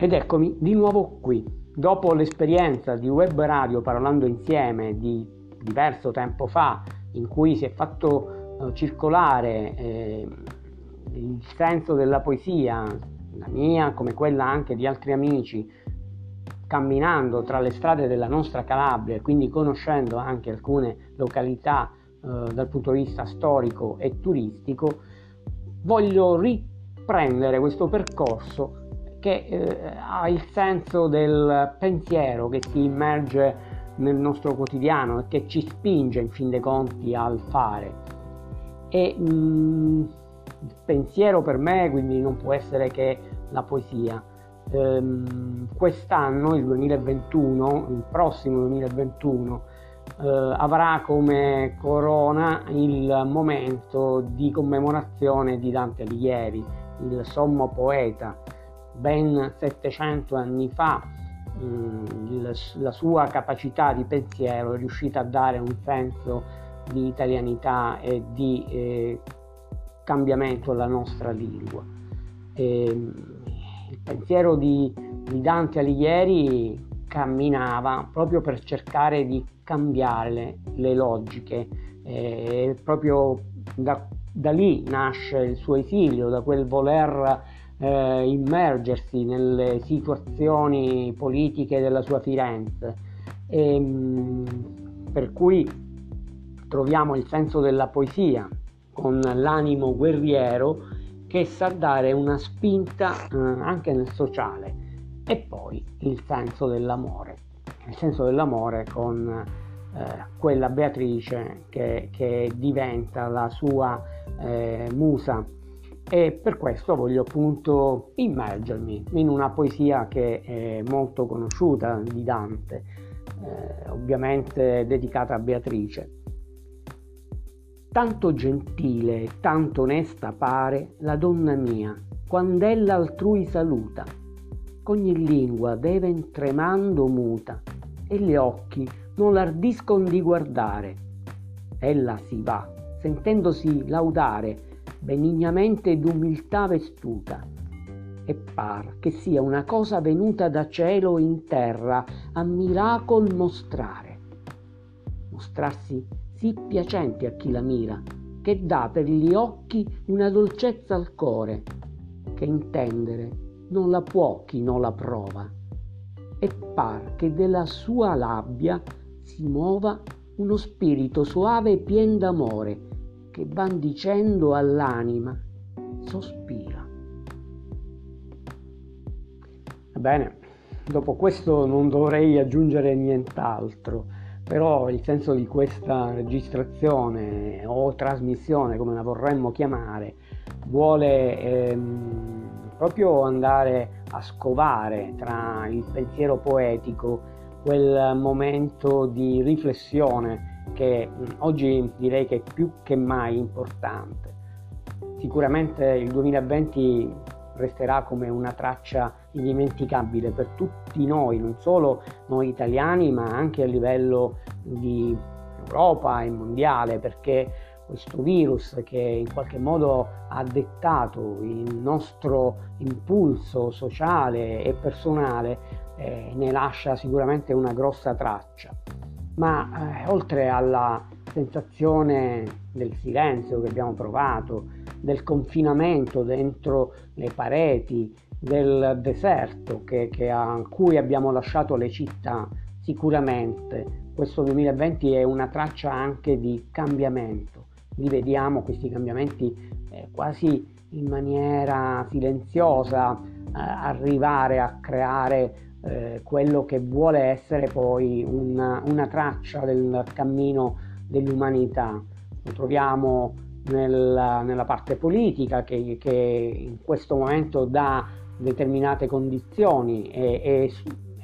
Ed eccomi di nuovo qui. Dopo l'esperienza di web radio parlando insieme di diverso tempo fa, in cui si è fatto eh, circolare eh, il senso della poesia, la mia come quella anche di altri amici, camminando tra le strade della nostra Calabria e quindi conoscendo anche alcune località eh, dal punto di vista storico e turistico, voglio riprendere questo percorso che eh, ha il senso del pensiero che si immerge nel nostro quotidiano e che ci spinge in fin dei conti al fare. E mh, mm, il pensiero per me quindi non può essere che la poesia. Ehm, quest'anno, il 2021, il prossimo 2021, eh, avrà come corona il momento di commemorazione di Dante Alighieri, il sommo poeta ben 700 anni fa mm, la sua capacità di pensiero è riuscita a dare un senso di italianità e di eh, cambiamento alla nostra lingua. E, il pensiero di, Dante Alighieri camminava proprio per cercare di cambiare le, logiche, e proprio da, da, lì nasce il suo esilio, da quel voler eh, immergersi nelle situazioni politiche della sua Firenze. E, mh, per cui troviamo il senso della poesia con l'animo guerriero che sa dare una spinta eh, anche nel sociale e poi il senso dell'amore, il senso dell'amore con eh, quella Beatrice che, che, diventa la sua eh, musa e per questo voglio appunto immergermi in una poesia che è molto conosciuta di Dante, eh, ovviamente dedicata a Beatrice. Tanto gentile e tanto onesta pare la donna mia, quand'ella altrui saluta, ogni lingua deve tremando muta, e gli occhi non l'ardiscon di guardare. Ella si va, sentendosi laudare, benignamente d'umiltà vestuta, e par che sia una cosa venuta da cielo in terra a miracol mostrare. Mostrarsi sì piacente a chi la mira, che dà per gli occhi una dolcezza al core, che intendere non la può chi non la prova, e par che della sua labbia si muova uno spirito soave e pien d'amore, che van dicendo all'anima, sospira. Bene, dopo questo non dovrei aggiungere nient'altro, però il senso di questa registrazione o trasmissione, come la vorremmo chiamare, vuole ehm, proprio andare a scovare tra il pensiero poetico quel momento di riflessione che oggi direi che è più che mai importante. Sicuramente il 2020 resterà come una traccia indimenticabile per tutti noi, non solo noi italiani, ma anche a livello di Europa e mondiale, perché questo virus che in qualche modo ha dettato il nostro impulso sociale e personale eh, ne lascia sicuramente una grossa traccia ma eh, oltre alla sensazione del silenzio che abbiamo provato, del confinamento dentro le pareti, del deserto che, che a cui abbiamo lasciato le città, sicuramente questo 2020 è una traccia anche di cambiamento. Li vediamo questi cambiamenti eh, quasi in maniera silenziosa eh, arrivare a creare eh, quello che vuole essere poi una, una traccia del cammino dell'umanità. Lo troviamo nella, nella parte politica che, che, in questo momento dà determinate condizioni e, e,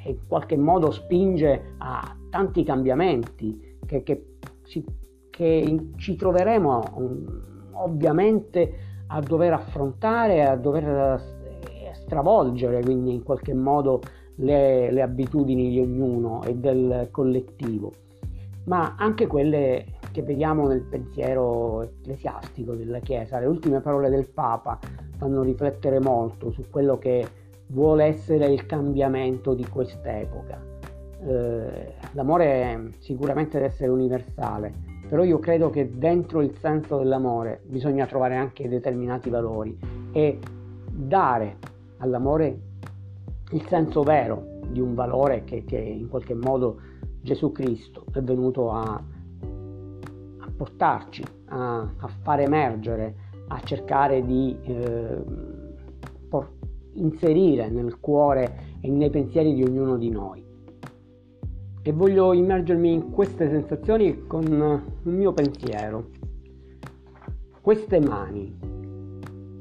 e, in qualche modo spinge a tanti cambiamenti che, che, ci, che ci troveremo um, ovviamente a dover affrontare, a dover eh, stravolgere, quindi in qualche modo le, le abitudini di ognuno e del collettivo, ma anche quelle che vediamo nel pensiero ecclesiastico della Chiesa. Le ultime parole del Papa fanno riflettere molto su quello che vuole essere il cambiamento di quest'epoca. Eh, l'amore sicuramente deve essere universale, però io credo che dentro il senso dell'amore bisogna trovare anche determinati valori e dare all'amore il senso vero di un valore che, che in qualche modo Gesù Cristo è venuto a, a portarci, a, a, far emergere, a cercare di eh, por- inserire nel cuore e nei pensieri di ognuno di noi. E voglio immergermi in queste sensazioni con un mio pensiero. Queste mani,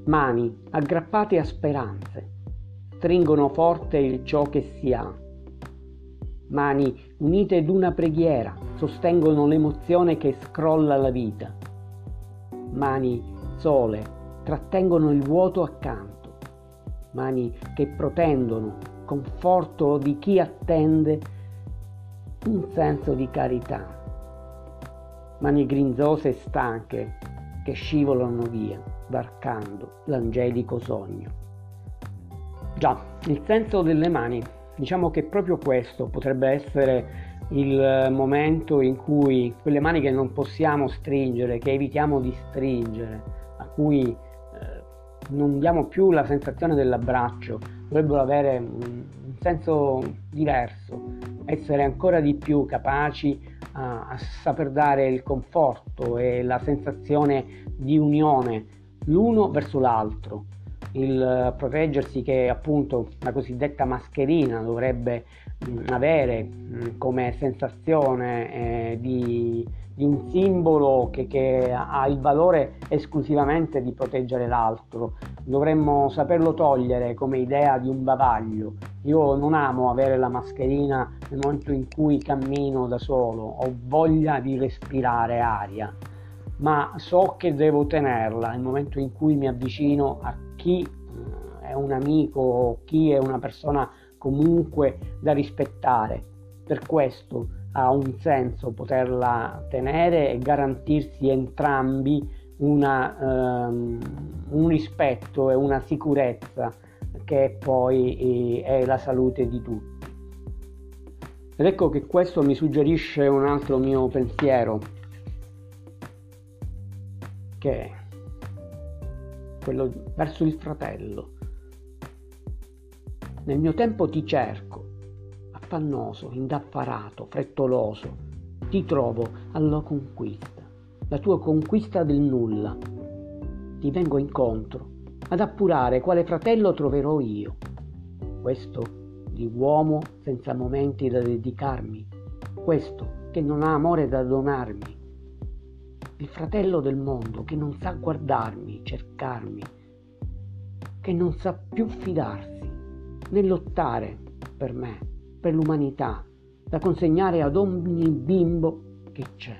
mani aggrappate a speranze, stringono forte il ciò che si ha. Mani unite ad una preghiera sostengono l'emozione che scrolla la vita. Mani sole trattengono il vuoto accanto. Mani che protendono conforto di chi attende un senso di carità. Mani grinzose e stanche che scivolano via, varcando l'angelico sogno. Già, il senso delle mani, diciamo che proprio questo potrebbe essere il momento in cui quelle mani che non possiamo stringere, che evitiamo di stringere, a cui eh, non diamo più la sensazione dell'abbraccio, dovrebbero avere un, un senso diverso, essere ancora di più capaci a, a saper dare il conforto e la sensazione di unione l'uno verso l'altro il proteggersi che appunto la cosiddetta mascherina dovrebbe mh, avere mh, come sensazione eh, di, di, un simbolo che, che, ha il valore esclusivamente di proteggere l'altro. Dovremmo saperlo togliere come idea di un bavaglio. Io non amo avere la mascherina nel momento in cui cammino da solo, ho voglia di respirare aria ma so che devo tenerla nel momento in cui mi avvicino a chi eh, è un amico, chi è una persona comunque da rispettare. Per questo ha un senso poterla tenere e garantirsi entrambi una, um, un rispetto e una sicurezza che poi eh, è la salute di tutti. Ed ecco che questo mi suggerisce un altro mio pensiero, che quello verso il fratello. Nel mio tempo ti cerco, affannoso, indaffarato, frettoloso, ti trovo alla conquista, la tua conquista del nulla. Ti vengo incontro ad appurare quale fratello troverò io. Questo di uomo senza momenti da dedicarmi, questo che non ha amore da donarmi, il fratello del mondo che non sa guardarmi, cercarmi, che non sa più fidarsi né lottare per me, per l'umanità, da consegnare ad ogni bimbo che c'è.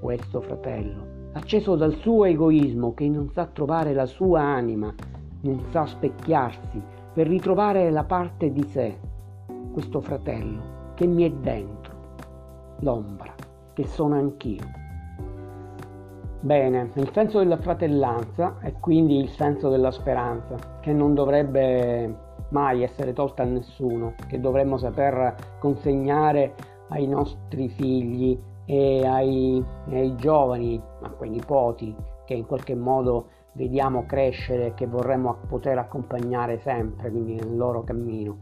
Questo fratello, acceso dal suo egoismo che non sa trovare la sua anima, non sa specchiarsi per ritrovare la parte di sé, questo fratello che mi è dentro, l'ombra che sono anch'io. Bene, il senso della fratellanza è quindi il senso della speranza, che non dovrebbe mai essere tolta a nessuno, che dovremmo saper consegnare ai nostri figli e ai, ai giovani, a quei nipoti che in qualche modo vediamo crescere e che vorremmo poter accompagnare sempre, quindi nel loro cammino.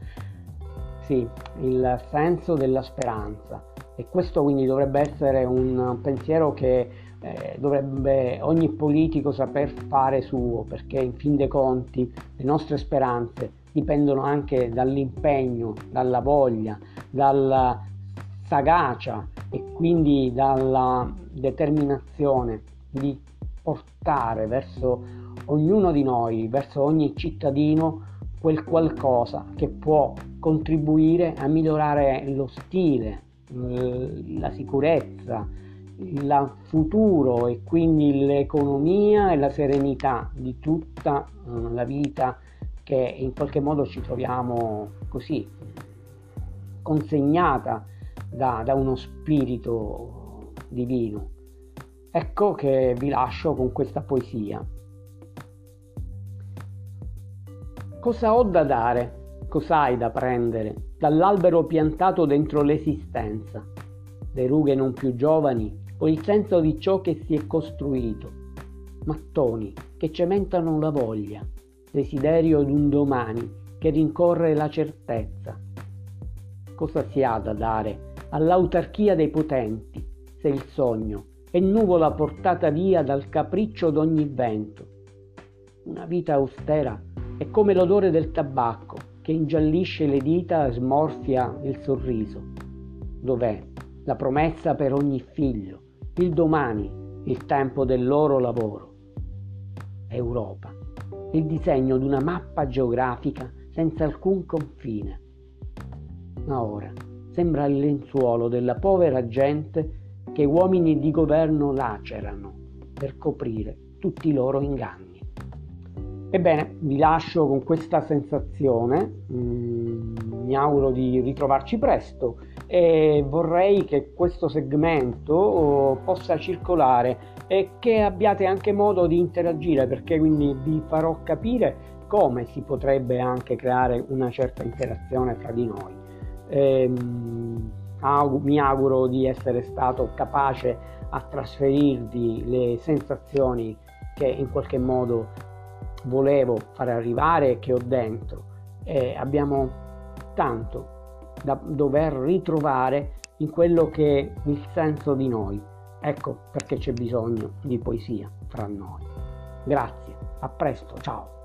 Sì, il senso della speranza, e questo quindi dovrebbe essere un pensiero che eh, dovrebbe ogni politico saper fare suo, perché in fin dei conti le nostre speranze dipendono anche dall'impegno, dalla voglia, dalla sagacia e quindi dalla determinazione di portare verso ognuno di noi, verso ogni cittadino, quel qualcosa che può contribuire a migliorare lo stile la sicurezza, il futuro e quindi l'economia e la serenità di tutta eh, la vita che in qualche modo ci troviamo così consegnata da, da uno spirito divino. Ecco che vi lascio con questa poesia. Cosa ho da dare? Cos'hai da prendere dall'albero piantato dentro l'esistenza? Le rughe non più giovani o il senso di ciò che si è costruito? Mattoni che cementano la voglia, desiderio d'un domani che rincorre la certezza. Cosa si ha da dare all'autarchia dei potenti se il sogno è nuvola portata via dal capriccio d'ogni vento? Una vita austera è come l'odore del tabacco che ingiallisce le dita e smorfia il sorriso. Dov'è la promessa per ogni figlio, il domani, il tempo del loro lavoro? Europa, il disegno di una mappa geografica senza alcun confine. Ma ora sembra il lenzuolo della povera gente che uomini di governo lacerano per coprire tutti i loro inganni. Ebbene, vi lascio con questa sensazione, mm, mi auguro di ritrovarci presto e vorrei che questo segmento possa circolare e che abbiate anche modo di interagire perché quindi vi farò capire come si potrebbe anche creare una certa interazione fra di noi. Ehm, mi auguro di essere stato capace a trasferirvi le sensazioni che in qualche modo volevo far arrivare che ho dentro. E abbiamo tanto da dover ritrovare in quello che è il senso di noi. Ecco perché c'è bisogno di poesia fra noi. Grazie, a presto, ciao.